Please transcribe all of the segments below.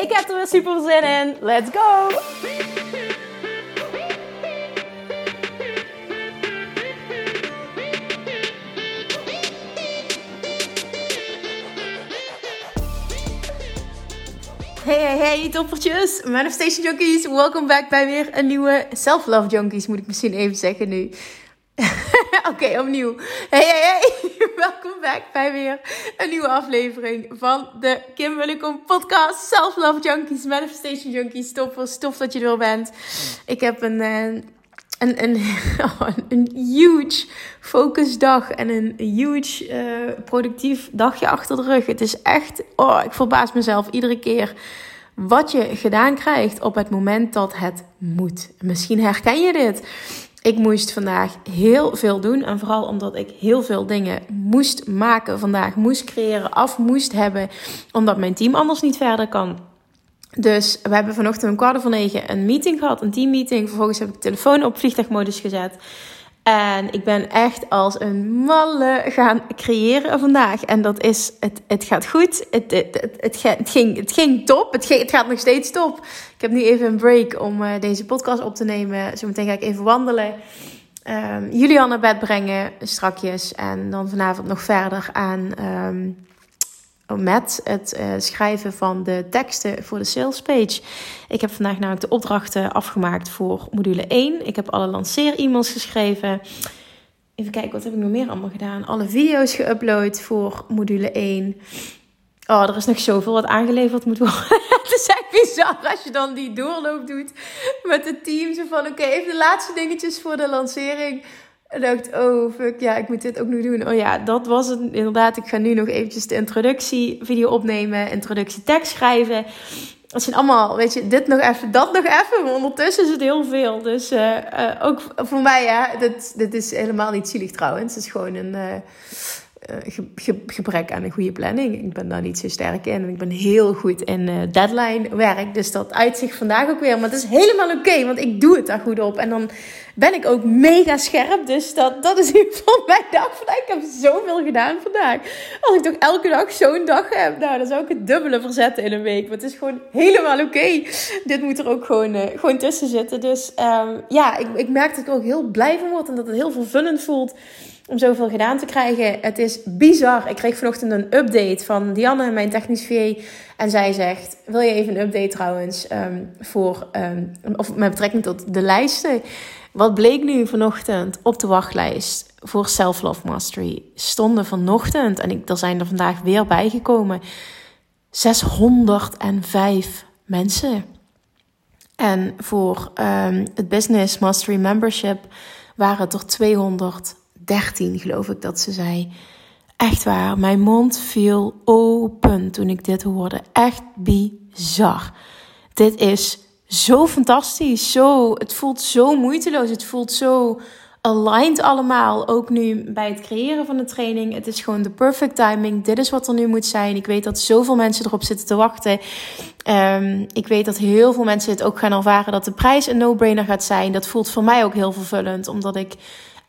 Ik heb er weer super zin in. Let's go! Hey, hey, hey, toppertjes, Manifestation Junkies. Welkom back bij weer een nieuwe Self-Love Junkies, moet ik misschien even zeggen nu. Oké, opnieuw. Hey, hey, hey. Welkom back bij weer een nieuwe aflevering van de Kim Willikom podcast. Self-Love Junkies, Manifestation Junkies. Toppers, tof dat je er bent. Ik heb een... Uh, een, een, een huge focusdag en een huge uh, productief dagje achter de rug. Het is echt, oh, ik verbaas mezelf iedere keer wat je gedaan krijgt op het moment dat het moet. Misschien herken je dit. Ik moest vandaag heel veel doen. En vooral omdat ik heel veel dingen moest maken vandaag, moest creëren, af moest hebben. Omdat mijn team anders niet verder kan. Dus we hebben vanochtend om kwart voor negen een meeting gehad, een teammeeting. Vervolgens heb ik de telefoon op vliegtuigmodus gezet. En ik ben echt als een malle gaan creëren vandaag. En dat is, het, het gaat goed. Het, het, het, het, ging, het ging top. Het, gaat nog steeds top. Ik heb nu even een break om uh, deze podcast op te nemen. Zometeen ga ik even wandelen. Um, Julian naar bed brengen strakjes. En dan vanavond nog verder aan... Um, met het uh, schrijven van de teksten voor de sales page. Ik heb vandaag namelijk de opdrachten afgemaakt voor module 1. Ik heb alle lanceer-e-mails geschreven. Even kijken, wat heb ik nog meer allemaal gedaan? Alle video's geüpload voor module 1. Oh, er is nog zoveel wat aangeleverd moet worden. het is echt bizar als je dan die doorloop doet met het team. Zo van, oké, even de laatste dingetjes voor de lancering. En dacht, oh fuck, ja, ik moet dit ook nog doen. Oh ja, dat was het inderdaad. Ik ga nu nog eventjes de introductievideo opnemen, introductietekst schrijven. Dat zijn allemaal, weet je, dit nog even, dat nog even. Maar ondertussen is het heel veel. Dus uh, uh, ook voor mij, ja, dit, dit is helemaal niet zielig trouwens. Het is gewoon een... Uh, ge, gebrek aan een goede planning. Ik ben daar niet zo sterk in. En ik ben heel goed in uh, deadline werk. Dus dat uitzicht vandaag ook weer. Maar het is helemaal oké, want ik doe het daar goed op. En dan ben ik ook mega scherp. Dus dat, dat is in ieder geval mijn dag vandaag. Ik heb zoveel gedaan vandaag. Als ik toch elke dag zo'n dag heb, nou, dan zou ik het dubbele verzetten in een week. Maar het is gewoon helemaal oké. Dit moet er ook gewoon, uh, gewoon tussen zitten. Dus um, ja, ik, ik merk dat ik ook heel blij van word. En dat het heel vervullend voelt om zoveel gedaan te krijgen. Het is bizar. Ik kreeg vanochtend een update van Dianne, mijn technisch VA. En zij zegt: Wil je even een update trouwens? Um, voor, um, of met betrekking tot de lijsten. Wat bleek nu vanochtend op de wachtlijst voor Self Love Mastery? Stonden vanochtend, en ik, er zijn er vandaag weer bijgekomen, 605 mensen. En voor um, het Business Mastery Membership waren het er 213, geloof ik dat ze zei. Echt waar, mijn mond viel open toen ik dit hoorde. Echt bizar. Dit is zo fantastisch. Zo, het voelt zo moeiteloos. Het voelt zo aligned allemaal. Ook nu bij het creëren van de training. Het is gewoon de perfect timing. Dit is wat er nu moet zijn. Ik weet dat zoveel mensen erop zitten te wachten. Um, ik weet dat heel veel mensen het ook gaan ervaren dat de prijs een no-brainer gaat zijn. Dat voelt voor mij ook heel vervullend. Omdat ik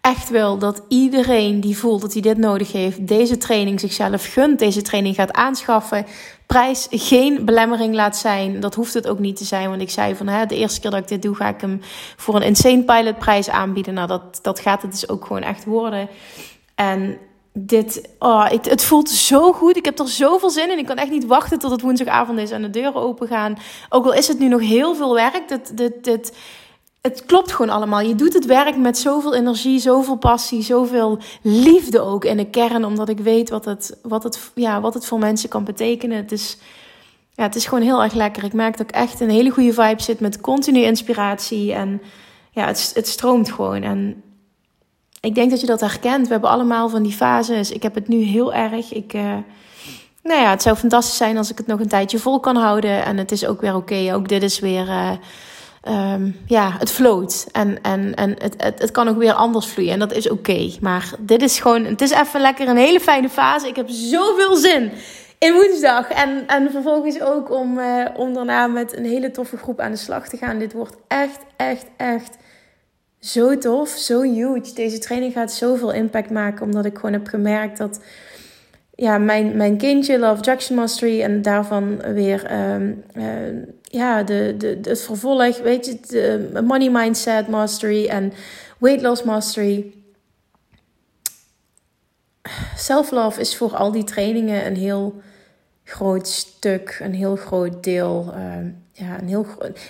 echt wil dat iedereen die voelt dat hij dit nodig heeft, deze training zichzelf gunt, deze training gaat aanschaffen. Prijs geen belemmering laat zijn. Dat hoeft het ook niet te zijn. Want ik zei van hè, de eerste keer dat ik dit doe, ga ik hem voor een insane pilot prijs aanbieden. Nou, dat, dat gaat het dus ook gewoon echt worden. En dit, oh, het, het voelt zo goed. Ik heb er zoveel zin in. Ik kan echt niet wachten tot het woensdagavond is en de deuren open gaan. Ook al is het nu nog heel veel werk. Dit, dit, dit, het klopt gewoon allemaal. Je doet het werk met zoveel energie, zoveel passie, zoveel liefde ook in de kern. Omdat ik weet wat het, wat het, ja, wat het voor mensen kan betekenen. Het is, ja, het is gewoon heel erg lekker. Ik merk dat ik echt een hele goede vibe zit met continu inspiratie. En ja, het, het stroomt gewoon. En ik denk dat je dat herkent. We hebben allemaal van die fases. Ik heb het nu heel erg. Ik, uh, nou ja, het zou fantastisch zijn als ik het nog een tijdje vol kan houden. En het is ook weer oké. Ook dit is weer. Uh, um, ja, het floot. En, en, en het, het, het kan ook weer anders vloeien. En dat is oké. Maar dit is gewoon. Het is even lekker een hele fijne fase. Ik heb zoveel zin in woensdag. En, en vervolgens ook om, uh, om daarna met een hele toffe groep aan de slag te gaan. Dit wordt echt, echt, echt zo tof. Zo huge. Deze training gaat zoveel impact maken. Omdat ik gewoon heb gemerkt dat ja, mijn, mijn kindje Love Jackson Mastery en daarvan weer um, uh, ja, de, de, het vervolg, weet je, de Money Mindset Mastery en Weight Loss Mastery. Self-love is voor al die trainingen een heel groot stuk, een heel groot deel, uh, ja, een heel,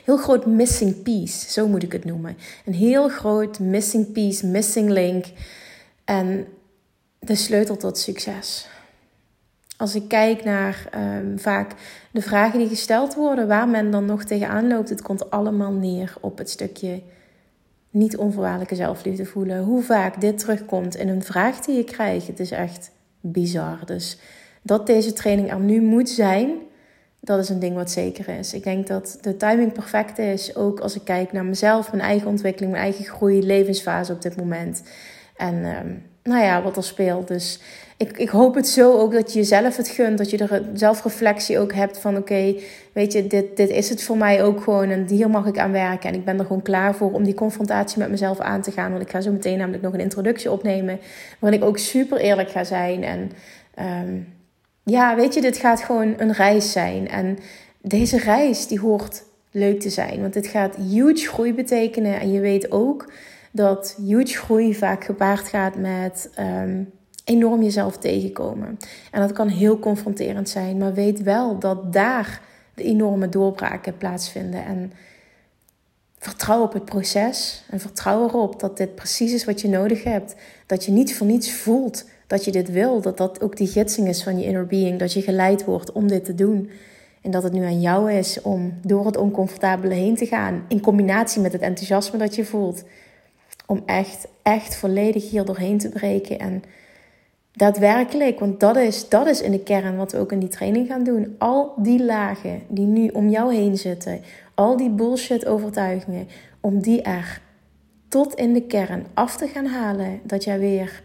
heel groot missing piece, zo moet ik het noemen. Een heel groot missing piece, missing link en de sleutel tot succes als ik kijk naar um, vaak de vragen die gesteld worden, waar men dan nog tegenaan loopt, het komt allemaal neer op het stukje niet onvoorwaardelijke zelfliefde voelen. Hoe vaak dit terugkomt in een vraag die je krijgt, het is echt bizar. Dus dat deze training er nu moet zijn, dat is een ding wat zeker is. Ik denk dat de timing perfect is, ook als ik kijk naar mezelf, mijn eigen ontwikkeling, mijn eigen groei, levensfase op dit moment. En um, nou ja, wat er speelt. Dus ik, ik hoop het zo ook dat je jezelf het gunt. Dat je er zelfreflectie ook hebt van oké, weet je, dit, dit is het voor mij ook gewoon. En hier mag ik aan werken. En ik ben er gewoon klaar voor om die confrontatie met mezelf aan te gaan. Want ik ga zo meteen namelijk nog een introductie opnemen. Waarin ik ook super eerlijk ga zijn. En um, ja, weet je, dit gaat gewoon een reis zijn. En deze reis die hoort leuk te zijn. Want dit gaat huge groei betekenen. En je weet ook dat huge groei vaak gepaard gaat met um, enorm jezelf tegenkomen. En dat kan heel confronterend zijn, maar weet wel dat daar de enorme doorbraken plaatsvinden. En vertrouw op het proces en vertrouw erop dat dit precies is wat je nodig hebt. Dat je niet voor niets voelt dat je dit wil, dat dat ook die gidsing is van je inner being, dat je geleid wordt om dit te doen. En dat het nu aan jou is om door het oncomfortabele heen te gaan, in combinatie met het enthousiasme dat je voelt om echt, echt volledig hier doorheen te breken. En daadwerkelijk, want dat is, dat is in de kern wat we ook in die training gaan doen. Al die lagen die nu om jou heen zitten, al die bullshit overtuigingen, om die er tot in de kern af te gaan halen. Dat jij weer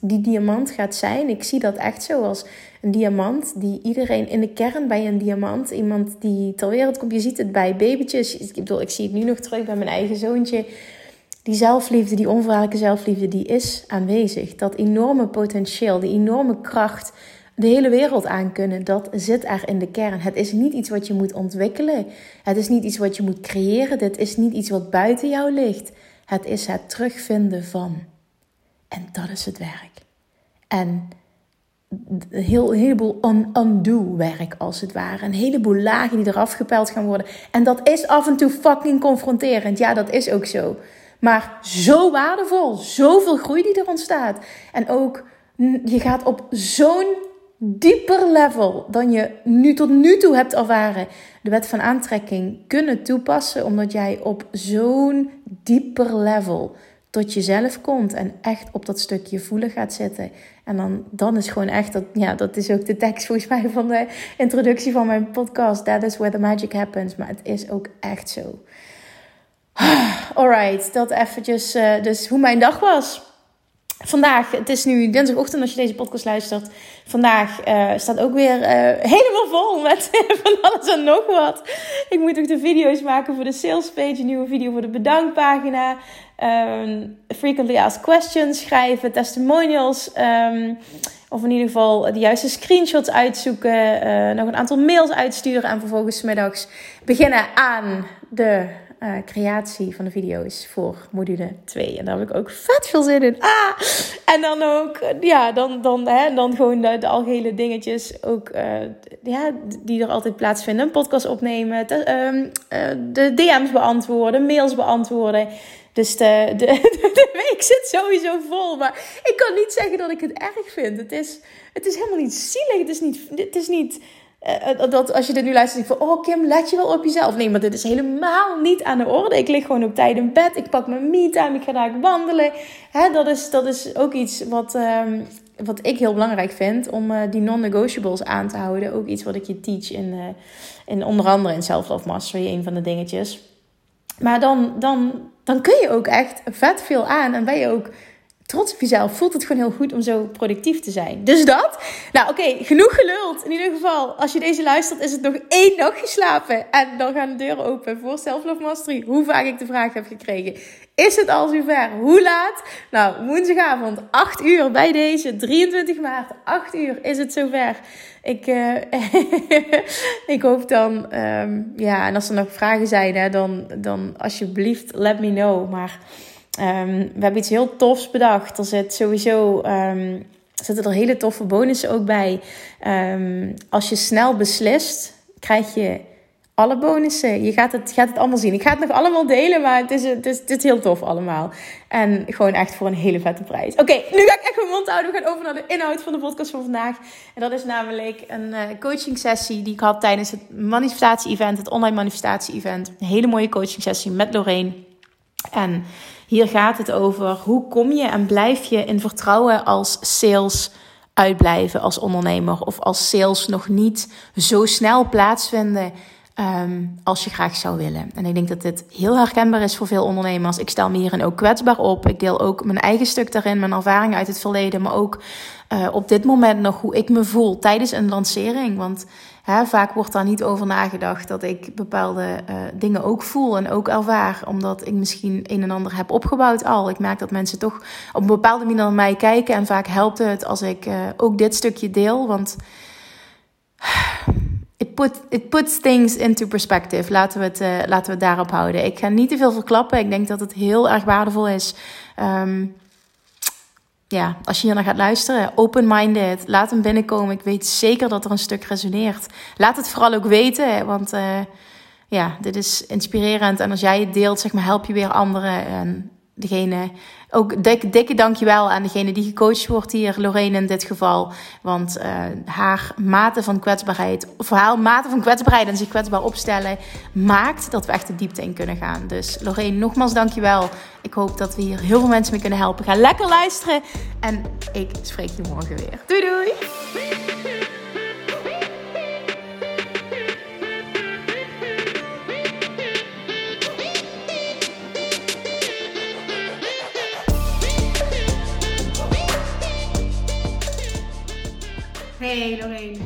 die diamant gaat zijn. Ik zie dat echt zo als een diamant die iedereen in de kern bij een diamant, iemand die ter wereld komt. Je ziet het bij babytjes. Ik bedoel, ik zie het nu nog terug bij mijn eigen zoontje. Die zelfliefde, die onvoorwaardelijke zelfliefde, die is aanwezig. Dat enorme potentieel, die enorme kracht, de hele wereld aan kunnen, dat zit er in de kern. Het is niet iets wat je moet ontwikkelen. Het is niet iets wat je moet creëren. Dit is niet iets wat buiten jou ligt. Het is het terugvinden van. En dat is het werk. En een, heel, heleboel undo werk als het ware. Een heleboel lagen die eraf gepeld gaan worden. En dat is af en toe fucking confronterend. Ja, dat is ook zo. Maar zo waardevol. Zoveel groei die er ontstaat. En ook, je gaat op zo'n dieper level dan je nu tot nu toe hebt ervaren de wet van aantrekking kunnen toepassen. Omdat jij op zo'n dieper level tot jezelf komt en echt op dat stukje voelen gaat zitten. En dan, dan is gewoon echt, dat, ja, dat is ook de tekst volgens mij van de introductie van mijn podcast. That is where the magic happens. Maar het is ook echt zo. Alright, dat eventjes, uh, dus hoe mijn dag was. Vandaag, het is nu dinsdagochtend als je deze podcast luistert. Vandaag uh, staat ook weer uh, helemaal vol met van alles en nog wat. Ik moet ook de video's maken voor de sales page, een nieuwe video voor de bedankpagina. Um, frequently asked questions schrijven, testimonials. Um, of in ieder geval de juiste screenshots uitzoeken. Nog een aantal mails uitsturen. En vervolgens middags beginnen aan de uh, creatie van de video's voor module 2. En daar heb ik ook vet veel zin in. Ah! En dan ook, ja, dan, dan, hè, dan gewoon de, algehele dingetjes ook, uh, ja, die er altijd plaatsvinden. Een podcast opnemen, te, um, uh, de DM's beantwoorden, mails beantwoorden. Dus de, de, de, week zit sowieso vol. Maar ik kan niet zeggen dat ik het erg vind. Het is, het is helemaal niet zielig. Het is niet... Het is niet uh, dat als je dit nu luistert, denk van, oh Kim, let je wel op jezelf. Nee, maar dit is helemaal niet aan de orde. Ik lig gewoon op tijd in bed. Ik pak mijn me-time. Ik ga daar wandelen. Hè, dat, is, dat is ook iets wat um, wat ik heel belangrijk vind, om uh, die non-negotiables aan te houden. Ook iets wat ik je teach in, uh, in onder andere in Self-Love Mastery, een van de dingetjes. Maar dan, dan, dan kun je ook echt vet veel aan en ben je ook trots op jezelf. Voelt het gewoon heel goed om zo productief te zijn. Dus dat. Nou, oké, genoeg geluld. In ieder geval, als je deze luistert, is het nog één nacht geslapen. En dan gaan de deuren open voor Self-Love Mastery. Hoe vaak ik de vraag heb gekregen. Is het al zover? Hoe laat? Nou, woensdagavond, 8 uur bij deze. 23 maart, 8 uur is het zover. Ik, uh, ik hoop dan, um, ja, en als er nog vragen zijn, hè, dan, dan alsjeblieft let me know. Maar um, we hebben iets heel tofs bedacht. Er zit sowieso, um, zitten er hele toffe bonussen ook bij. als je snel beslist, krijg je alle bonussen. Je gaat het, gaat het allemaal zien. Ik ga het nog allemaal delen, maar het is, het is, het heel tof allemaal. En gewoon echt voor een hele vette prijs. Oké, nu ga ik echt mijn mond houden. We gaan over naar de inhoud van de podcast van vandaag. En dat is namelijk een uh, coaching sessie die ik had tijdens het manifestatie-event, het online manifestatie-event. Een hele mooie coaching sessie met Lorraine. En hier gaat het over hoe kom je en blijf je in vertrouwen als sales uitblijven als ondernemer of als sales nog niet zo snel plaatsvinden Ehm, als je graag zou willen. En ik denk dat dit heel herkenbaar is voor veel ondernemers. Ik stel me hierin ook kwetsbaar op. Ik deel ook mijn eigen stuk daarin, mijn ervaringen uit het verleden, maar ook uh, op dit moment nog hoe ik me voel tijdens een lancering. Want vaak wordt daar niet over nagedacht dat ik bepaalde uh, dingen ook voel en ook ervaar, omdat ik misschien een en ander heb opgebouwd al. Ik merk dat mensen toch op een bepaalde manier naar mij kijken en vaak helpt het als ik uh, ook dit stukje deel. Want it, put, puts things into perspective. Laten we, het, uh, laten we daarop houden. Ik ga niet te veel verklappen. Ik denk dat het heel erg waardevol is. Um, ja, als je hier naar gaat luisteren, open-minded, laat hem binnenkomen. Ik weet zeker dat er een stuk resoneert. Laat het vooral ook weten, want uh, ja, dit is inspirerend. En als jij het deelt, zeg maar, help je weer anderen. En degene, ook dik, dikke dankjewel aan degene die gecoacht wordt hier, Lorraine in dit geval. Want uh, haar mate van kwetsbaarheid, of haar mate van kwetsbaarheid en zich kwetsbaar opstellen, maakt dat we echt de diepte in kunnen gaan. Dus Lorraine, nogmaals dankjewel. Ik hoop dat we hier heel veel mensen mee kunnen helpen. Ga lekker luisteren en ik spreek je morgen weer. Doei doei! Hey Lorraine.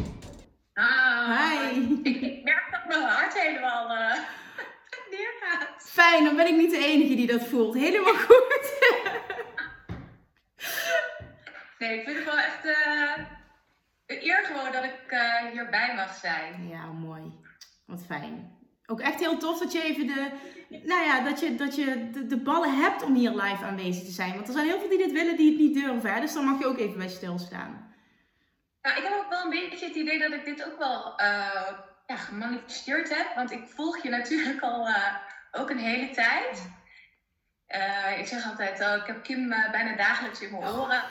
Ah, Hi. Ik merk dat mijn hart helemaal uh, neergaat. Fijn, dan ben ik niet de enige die dat voelt. Helemaal goed. nee, ik vind het wel echt uh, een eer gewoon dat ik uh, hierbij mag zijn. Ja, mooi. Wat fijn. Ook echt heel tof dat je even de, nou ja, dat je, dat je de, de ballen hebt om hier live aanwezig te zijn. Want er zijn heel veel die dit willen, die het niet durven. Dus dan mag je ook even bij stilstaan. Nou, ik heb ook wel een beetje het idee dat ik dit ook wel uh, ja, gemanifesteerd heb. Want ik volg je natuurlijk al uh, ook een hele tijd. Uh, ik zeg altijd, oh, ik heb Kim bijna dagelijks in mijn oren.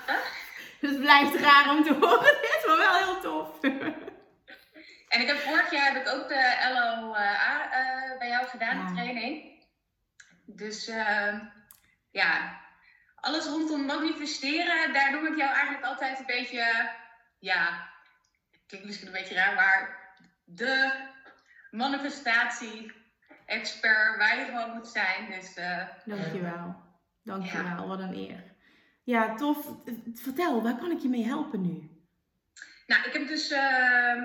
Dus het blijft raar om te horen dit, maar wel heel tof. en ik heb vorig jaar heb ik ook de LOA bij jou gedaan, ja. de training. Dus ja, alles rondom manifesteren, daar noem ik jou eigenlijk altijd een beetje ja, het klinkt misschien een beetje raar, maar de manifestatie-expert waar je gewoon moet zijn. Dus, uh, Dankjewel. Dankjewel, ja. wat een eer. Ja, tof. Vertel, waar kan ik je mee helpen nu? Nou, ik heb dus, uh,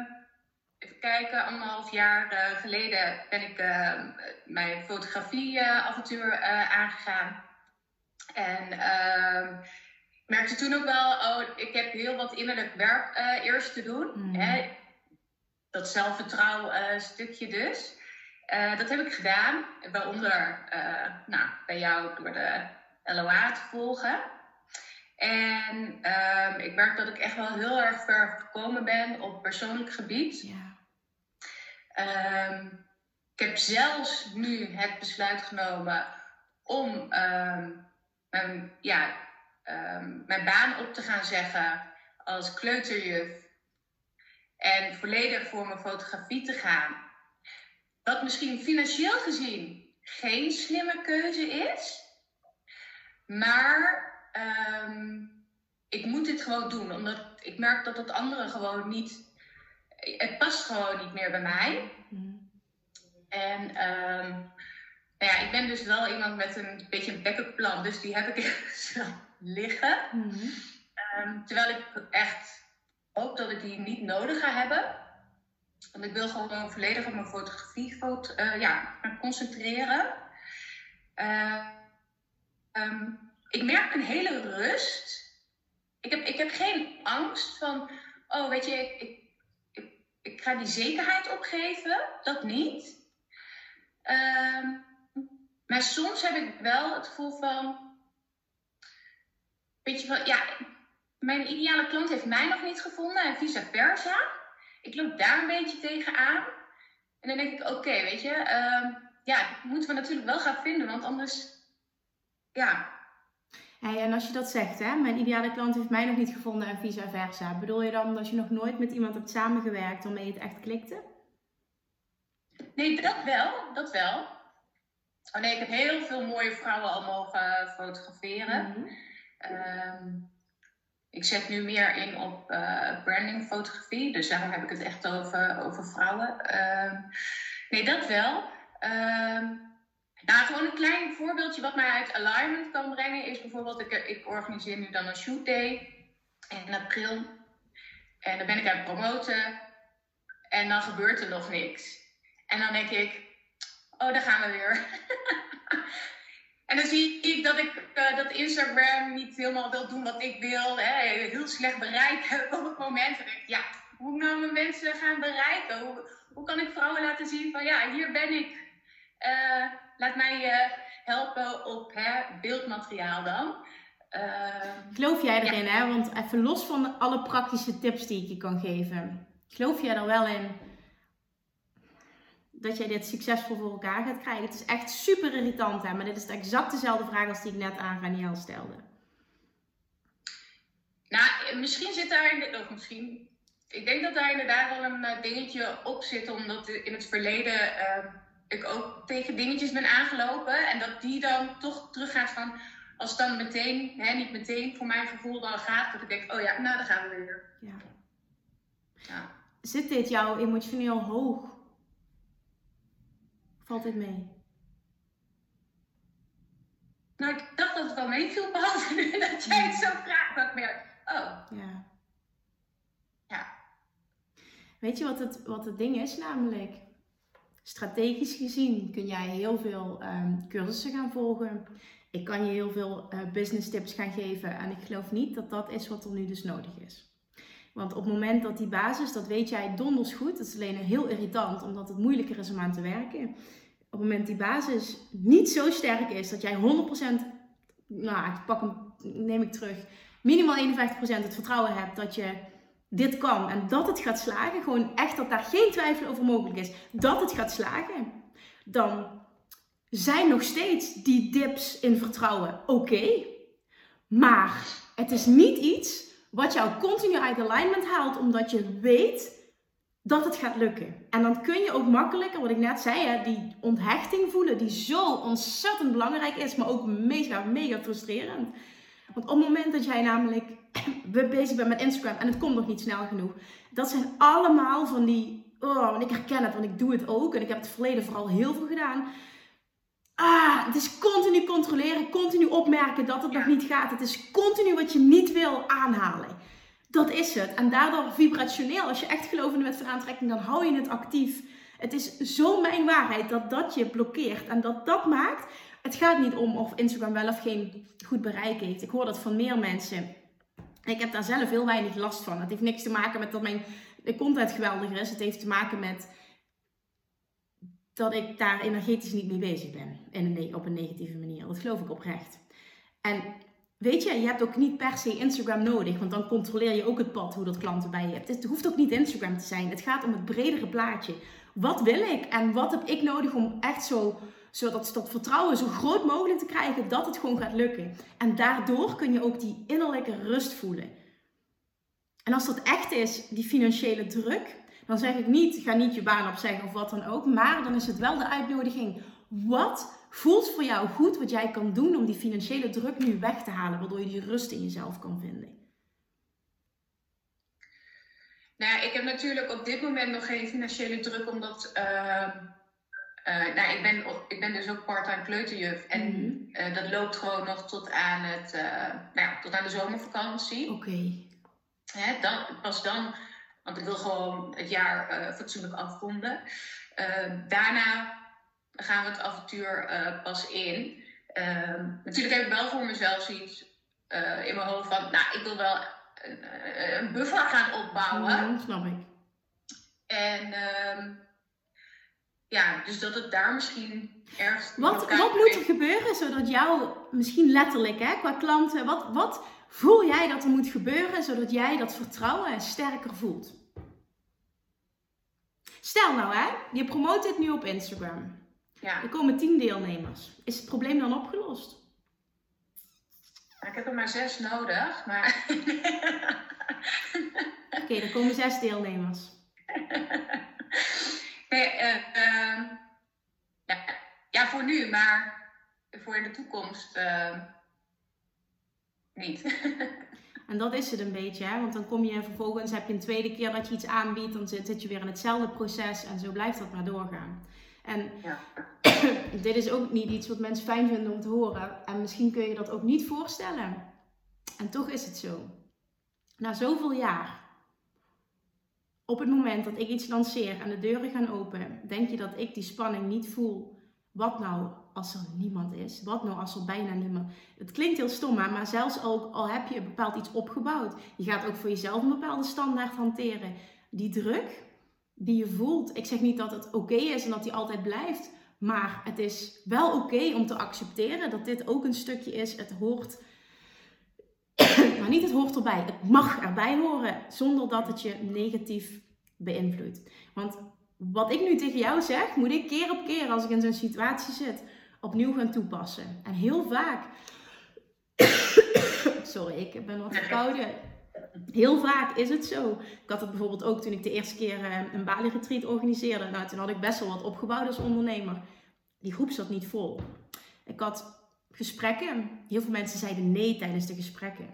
even kijken, anderhalf jaar uh, geleden ben ik mijn fotografie-avontuur aangegaan. En ehm, merkte toen ook wel, oh, ik heb heel wat innerlijk werk uh, eerst te doen. Mm. Hè? Dat zelfvertrouwen uh, stukje dus. Uh, dat heb ik gedaan, waaronder nou, bij jou door de LOA te volgen. En ehm, ik merk dat ik echt wel heel erg ver gekomen ben op persoonlijk gebied. Ja. Um, ik heb zelfs nu het besluit genomen om um, ja, um, mijn baan op te gaan zeggen als kleuterjuf en volledig voor mijn fotografie te gaan. Wat misschien financieel gezien geen slimme keuze is, maar um, ik moet dit gewoon doen, omdat ik merk dat het andere gewoon niet, het past gewoon niet meer bij mij. Mhm. En um, nou ja, ik ben dus wel iemand met een beetje een backup plan, dus die heb ik echt liggen. Mhm. Ehm, terwijl ik echt hoop dat ik die niet nodig ga hebben. Want ik wil gewoon volledig op mijn fotografie uh, ja, concentreren. Uh, ik merk een hele rust. Ik heb, ik heb geen angst van, oh weet je, ik, ik, ik, ik ga die zekerheid opgeven. Dat niet. Um, maar soms heb ik wel het gevoel van, weet je van, ja, mijn ideale klant heeft mij nog niet gevonden en vice versa. Ik loop daar een beetje tegenaan. En dan denk ik, oké, weet je, uh, ja, moeten we natuurlijk wel gaan vinden, want anders, ja. Hey, en als je dat zegt, hè, mijn ideale klant heeft mij nog niet gevonden en vice versa. Bedoel je dan dat je nog nooit met iemand hebt samengewerkt waarmee het echt klikte? Nee, dat wel, dat wel. Oh nee, ik heb heel veel mooie vrouwen al mogen fotograferen. Mhm. Ehm, ik zet nu meer in op uh, brandingfotografie, dus daarom heb ik het echt over, over vrouwen. Ehm, nee, dat wel. Ehm, nou, gewoon een klein voorbeeldje wat mij uit alignment kan brengen is bijvoorbeeld, ik, ik organiseer nu dan een shoot day in april. En dan ben ik aan het promoten en dan gebeurt er nog niks. En dan denk ik, oh, daar gaan we weer. en dan zie ik dat ik uh, dat Instagram niet helemaal wil doen wat ik wil. Hè, heel slecht bereiken op het moment. En ik, ja, hoe nou mijn mensen gaan bereiken? Hoe, hoe kan ik vrouwen laten zien van ja, hier ben ik. Uh, laat mij uh, helpen op hè, beeldmateriaal dan. Geloof jij erin, hè? Want even los van alle praktische tips die ik je kan geven. Geloof jij er wel in dat jij dit succesvol voor elkaar gaat krijgen. Het is echt super irritant, hè? maar dit is exact dezelfde vraag als die ik net aan Raniel stelde. Nou, misschien zit daar, of misschien, ik denk dat daar inderdaad wel een eh, dingetje op zit, omdat in het verleden uh, ik ook tegen dingetjes ben aangelopen en dat die dan toch teruggaat van, als het dan meteen, hè, niet meteen voor mijn gevoel dan gaat, dat ik denk, oh ja, nou dan gaan we weer. Ja. ja. Zit dit jou emotioneel hoog? Valt dit mee? Nou, ik dacht dat het wel meeviel, behalve nu dat jij het zo vraagt. Dat meer, oh. Ja. Ja. Weet je wat het, wat het ding is namelijk? Strategisch gezien kun jij heel veel um, cursussen gaan volgen. Ik kan je heel veel uh, business tips gaan geven. En ik geloof niet dat dat is wat er nu dus nodig is. Want op het moment dat die basis, dat weet jij donders goed. Het is alleen heel irritant, omdat het moeilijker is om aan te werken op het moment die basis niet zo sterk is dat jij 100%, nou, ik pak hem, neem ik terug, minimaal 51% het vertrouwen hebt dat je dit kan en dat het gaat slagen, gewoon echt dat daar geen twijfel over mogelijk is, dat het gaat slagen, dan zijn nog steeds die dips in vertrouwen oké. maar het is niet iets wat jou continu uit alignment haalt, omdat je weet dat het gaat lukken. En dan kun je ook makkelijker, wat ik net zei, hè, die onthechting voelen, die zo ontzettend belangrijk is, maar ook mega, mega frustrerend. Want op het moment dat jij namelijk bezig bent met Instagram en het komt nog niet snel genoeg, dat zijn allemaal van die, oh, ik herken het, want ik doe het ook en ik heb het verleden vooral heel veel gedaan. Ah, het is continu controleren, continu opmerken dat het nog niet gaat. Het is continu wat je niet wil aanhalen. Dat is het. En daardoor vibrationeel, als je echt gelooft in de wet van aantrekking, dan hou je het actief. Het is zo mijn waarheid dat dat je blokkeert. En dat dat maakt, het gaat niet om of Instagram wel of geen goed bereik heeft. Ik hoor dat van meer mensen. Ik heb daar zelf heel weinig last van. Het heeft niks te maken met dat mijn content geweldig is. Het heeft te maken met dat ik daar energetisch niet mee bezig ben. In op een negatieve manier. Dat geloof ik oprecht. En Weet je, je hebt ook niet per se Instagram nodig, want dan controleer je ook het pad hoe dat klanten bij je hebt. Het hoeft ook niet Instagram te zijn. Het gaat om het bredere plaatje. Wat wil ik en wat heb ik nodig om echt zo, zodat dat vertrouwen zo groot mogelijk te krijgen dat het gewoon gaat lukken. En daardoor kun je ook die innerlijke rust voelen. En als dat echt is, die financiële druk, dan zeg ik niet, ga niet je baan opzeggen of wat dan ook, maar dan is het wel de uitnodiging. Wat voelt voor jou goed wat jij kan doen om die financiële druk nu weg te halen, waardoor je die rust in jezelf kan vinden. Nou ja, ik heb natuurlijk op dit moment nog geen financiële druk, omdat ehm, eh, nou, ik, ben, ik ben dus ook part-time kleuterjuf. En Mhm. eh, dat loopt gewoon nog tot aan, het, eh, nou tot aan de zomervakantie. Oké. Dan, pas dan, want ik wil gewoon het jaar eh, fatsoenlijk afronden. Eh, daarna gaan we het avontuur eh, pas in. Ehm, natuurlijk heb ik wel voor mezelf zoiets eh, in mijn hoofd van, nou, ik wil wel een, een buffer gaan opbouwen. Mhm, snap ik. En ehm, ja, dus dat het daar misschien ergens. Wat, wat moet er gebeuren zodat jou, misschien letterlijk hè, qua klanten, wat, wat voel jij dat er moet gebeuren zodat jij dat vertrouwen sterker voelt? Stel nou hè, je promoot dit nu op Instagram. Ja, Er komen 10 deelnemers. Is het probleem dan opgelost? ik heb er maar zes nodig, maar. Oké, er komen 6 deelnemers. nee, ehm, ja, ja, voor nu, maar voor in de toekomst eh, niet. En dat is het een beetje, hè? want dan kom je vervolgens, heb je een tweede keer dat je iets aanbiedt, dan zit, zit je weer in hetzelfde proces en zo blijft dat maar doorgaan. En Ja. dit is ook niet iets wat mensen fijn vinden om te horen. En misschien kun je dat ook niet voorstellen. En toch is het zo. Na zoveel jaar, op het moment dat ik iets lanceer en de deuren gaan open, denk je dat ik die spanning niet voel. Wat nou als er niemand is? Wat nou als er bijna niemand... Het klinkt heel stom, maar zelfs ook al heb je bepaald iets opgebouwd, je gaat ook voor jezelf een bepaalde standaard hanteren. Die druk die je voelt, ik zeg niet dat het oké is en dat die altijd blijft, maar het is wel oké om te accepteren dat dit ook een stukje is. Het hoort, maar niet het hoort erbij. Het mag erbij horen zonder dat het je negatief beïnvloedt. Want wat ik nu tegen jou zeg, moet ik keer op keer als ik in zo'n situatie zit opnieuw gaan toepassen. En heel vaak, sorry, ik ben wat verkouden. Heel vaak is het zo. Ik had het bijvoorbeeld ook toen ik de eerste keer eh, een Bali retreat organiseerde. Nou, toen had ik best wel wat opgebouwd als ondernemer. Die groep zat niet vol. Ik had gesprekken. Heel veel mensen zeiden nee tijdens de gesprekken.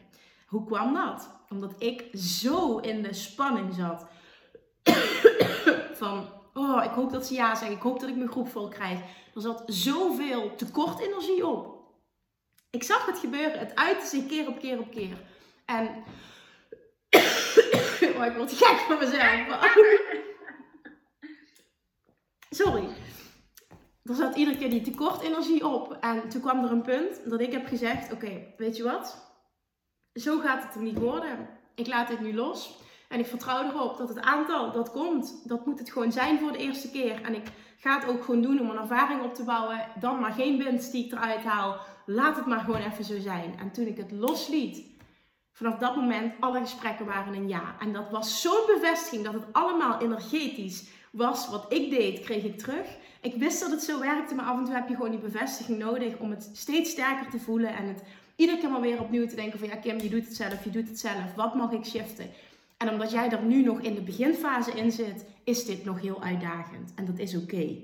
Hoe kwam dat? Omdat ik zo in de spanning zat. Van, oh, ik hoop dat ze ja zeggen. Ik hoop dat ik mijn groep vol krijg. Er zat zoveel tekort energie op. Ik zag het gebeuren. Het uitte zich keer op keer op keer. En oh, ik word gek van mezelf. Sorry. Er zat iedere keer die tekort energie op. En toen kwam er een punt dat ik heb gezegd: Oké, weet je wat? Zo gaat het er niet worden. Ik laat dit nu los. En ik vertrouw erop dat het aantal dat komt, dat moet het gewoon zijn voor de eerste keer. En ik ga het ook gewoon doen om een ervaring op te bouwen. Dan maar geen winst die ik eruit haal. Laat het maar gewoon even zo zijn. En toen ik het losliet, vanaf dat moment, alle gesprekken waren een ja. En dat was zo'n bevestiging dat het allemaal energetisch was. Wat ik deed, kreeg ik terug. Ik wist dat het zo werkte, maar af en toe heb je gewoon die bevestiging nodig om het steeds sterker te voelen. En het iedere keer maar weer opnieuw te denken van ja Kim, je doet het zelf, je doet het zelf. Wat mag ik shiften? En omdat jij er nu nog in de beginfase in zit, is dit nog heel uitdagend. En dat is oké.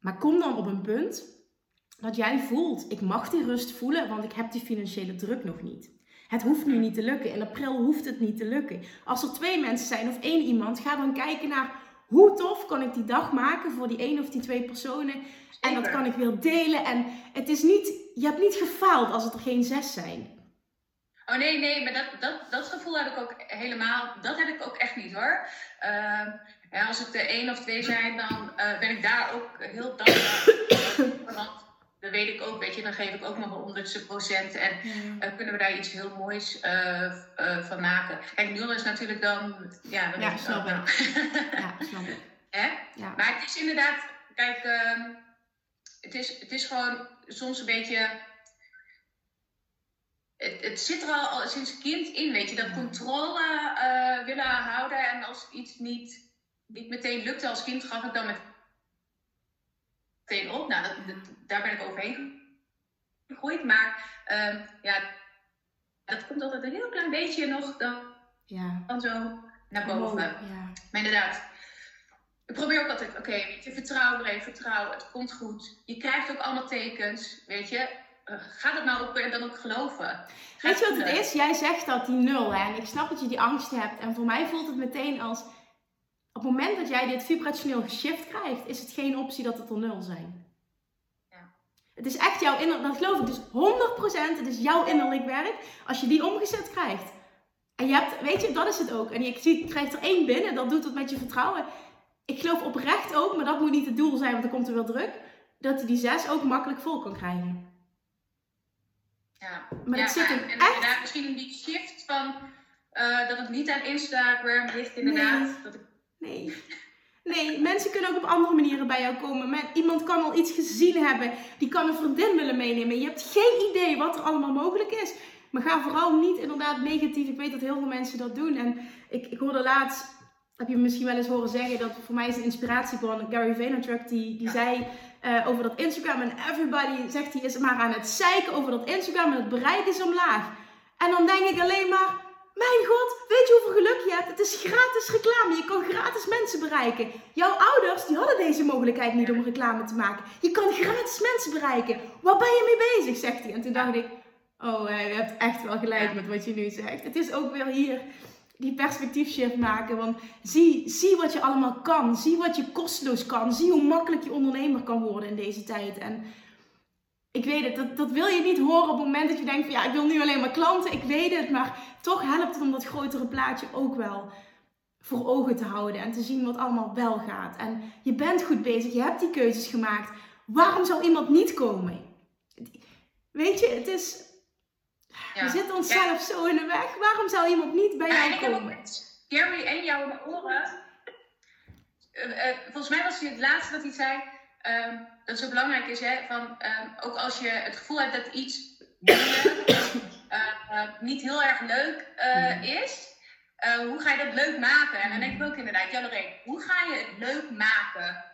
Maar kom dan op een punt dat jij voelt, ik mag die rust voelen, want ik heb die financiële druk nog niet. Het hoeft nu niet te lukken. In april hoeft het niet te lukken. Als er twee mensen zijn of één iemand, ga dan kijken naar hoe tof kan ik die dag maken voor die één of die twee personen. En dat kan ik weer delen. En het is niet, je hebt niet gefaald als het er geen zes zijn. Oh nee, nee, maar dat, dat, dat gevoel heb ik ook helemaal. Dat heb ik ook echt niet hoor. Ja, als het er één of twee zijn, dan eh, ben ik daar ook heel dankbaar voor. Want dan weet ik ook, weet je, dan geef ik ook nog een honderdste procent. En eh, kunnen we daar iets heel moois eh, van maken. Kijk, nul is natuurlijk dan. Ja, dan Ja, ik, snap nou. Ja, snap ik. Hè? Ja. Maar het is inderdaad, kijk, ehm, het, is, het is gewoon soms een beetje. Het, het zit er al, al sinds kind in, weet je, dat controle eh, willen houden. En als iets niet, niet meteen lukte als kind, gaf ik dan meteen op. Nou, dat, dat- daar ben ik overheen gegroeid. Maar ehm, ja, dat komt altijd een heel klein beetje nog dan, Ja. dan zo naar boven. Ja. Maar inderdaad, ik probeer ook altijd, oké, weet je, vertrouw er even, vertrouw, het komt goed. Je krijgt ook allemaal tekens, weet je. Ga dat nou ook, dan ook geloven. Weet je wat het is? Jij zegt dat, die nul. Hè? En ik snap dat je die angst hebt. En voor mij voelt het meteen als... Op het moment dat jij dit vibrationeel geshift krijgt, is het geen optie dat het er nul zijn. Ja. Het is echt jouw innerlijk, dat geloof ik dus 100%. Het is jouw innerlijk werk. Als je die omgezet krijgt. En je hebt, weet je, dat is het ook. En je ziet, krijgt er één binnen, dat doet het met je vertrouwen. Ik geloof oprecht ook, maar dat moet niet het doel zijn, want dan komt er wel druk. Dat hij die zes ook makkelijk vol kan krijgen. Ja, maar ja, zit en echt... inderdaad misschien die shift van uh, dat het niet aan Instagram ligt inderdaad. Nee. Dat ik... nee. Nee, mensen kunnen ook op andere manieren bij jou komen. Men, iemand kan al iets gezien hebben. Die kan een vriendin willen meenemen. Je hebt geen idee wat er allemaal mogelijk is. Maar ga vooral niet inderdaad negatief. Ik weet dat heel veel mensen dat doen. En ik, ik hoorde laatst, heb je misschien wel eens horen zeggen, dat voor mij is een inspiratiebron. Gary Vaynerchuk, die, die zei uh, over dat Instagram. En everybody zegt, hij is maar aan het zeiken over dat Instagram. En het bereik is omlaag. En dan denk ik alleen maar, mijn god, weet je hoeveel geluk je hebt? Het is gratis reclame. Je kan gratis mensen bereiken. Jouw ouders, die hadden deze mogelijkheid niet om reclame te maken. Je kan gratis mensen bereiken. Waar ben je mee bezig, zegt hij. En toen dacht ik, oh, je hebt echt wel gelijk met wat je nu zegt. Het is ook weer hier die perspectiefshift maken. Want zie, zie wat je allemaal kan. Zie wat je kosteloos kan. Zie hoe makkelijk je ondernemer kan worden in deze tijd. En ik weet het, dat, dat wil je niet horen op het moment dat je denkt van ja, ik wil nu alleen maar klanten. Ik weet het, maar toch helpt het om dat grotere plaatje ook wel voor ogen te houden. En te zien wat allemaal wel gaat. En je bent goed bezig, je hebt die keuzes gemaakt. Waarom zou iemand niet komen? Weet je, het is we zitten onszelf zo in de weg. Waarom zou iemand niet bij jou komen? Gary en jou in de oren. Uh, uh, volgens mij was hij het laatste dat hij zei. Uh, dat zo belangrijk is, hè, van, ehm, ook als je het gevoel hebt dat iets eh, niet heel erg leuk hmm. is, hoe ga je dat leuk maken? En dan denk ik ook inderdaad, ja, Lorraine, hoe ga je het leuk maken?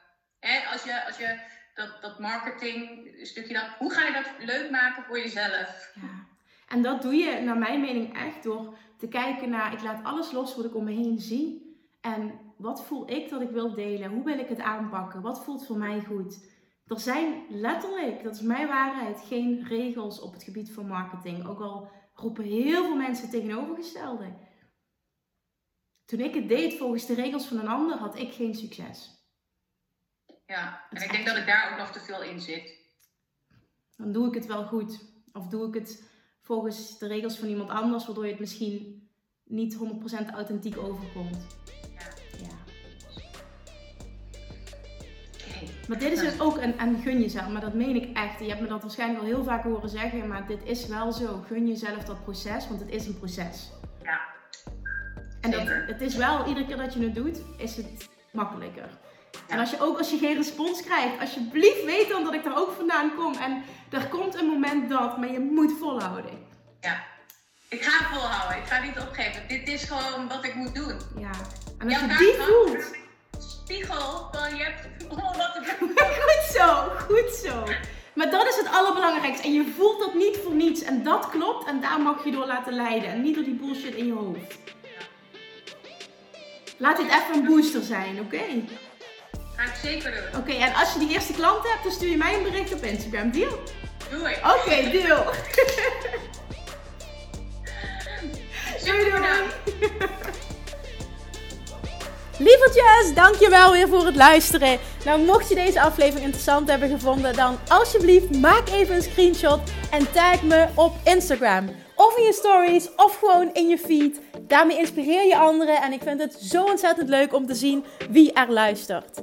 Hè, als je, als je dat, dat marketing stukje dan, hoe ga je dat leuk maken voor jezelf? Ja. En dat doe je, naar mijn mening, echt door te kijken naar, ik laat alles los wat ik om me heen zie. En wat voel ik dat ik wil delen? Hoe wil ik het aanpakken? Wat voelt voor mij goed? Er zijn letterlijk, dat is mijn waarheid, geen regels op het gebied van marketing. Ook al roepen heel veel mensen tegenovergestelde. Toen ik het deed volgens de regels van een ander, had ik geen succes. Ja, en ik denk dat ik daar ook nog te veel in zit. Dan doe ik het wel goed. Of doe ik het volgens de regels van iemand anders, waardoor je het misschien niet 100% authentiek overkomt. Ja. Maar dit is dus ook een, en gun jezelf, maar dat meen ik echt. Je hebt me dat waarschijnlijk al heel vaak horen zeggen, maar dit is wel zo. Gun jezelf dat proces, want het is een proces. Ja. En dat, het is wel, iedere keer dat je het doet, is het makkelijker. En als je ook als je geen respons krijgt, alsjeblieft weet dan dat ik daar ook vandaan kom. En er komt een moment dat, maar je moet volhouden. Ja, ik ga volhouden. Ik ga niet opgeven. Dit is gewoon wat ik moet doen. Ja. En als je die voelt. Spiegel van je hebt wat te doen. goed zo, goed zo. Maar dat is het allerbelangrijkste. En je voelt dat niet voor niets. En dat klopt. En daar mag je door laten leiden. En niet door die bullshit in je hoofd. Laat dit even een booster zijn, oké? Ga ik zeker doen. Oké, en als je die eerste klant hebt, dan stuur je mij een bericht op Instagram. Deal? Doe ik. Oké, okay, deal. doei doei. Lievertjes, dankjewel weer voor het luisteren. Nou, mocht je deze aflevering interessant hebben gevonden, dan alsjeblieft maak even een screenshot en tag me op Instagram. Of in je stories, of gewoon in je feed. Daarmee inspireer je anderen en ik vind het zo ontzettend leuk om te zien wie er luistert.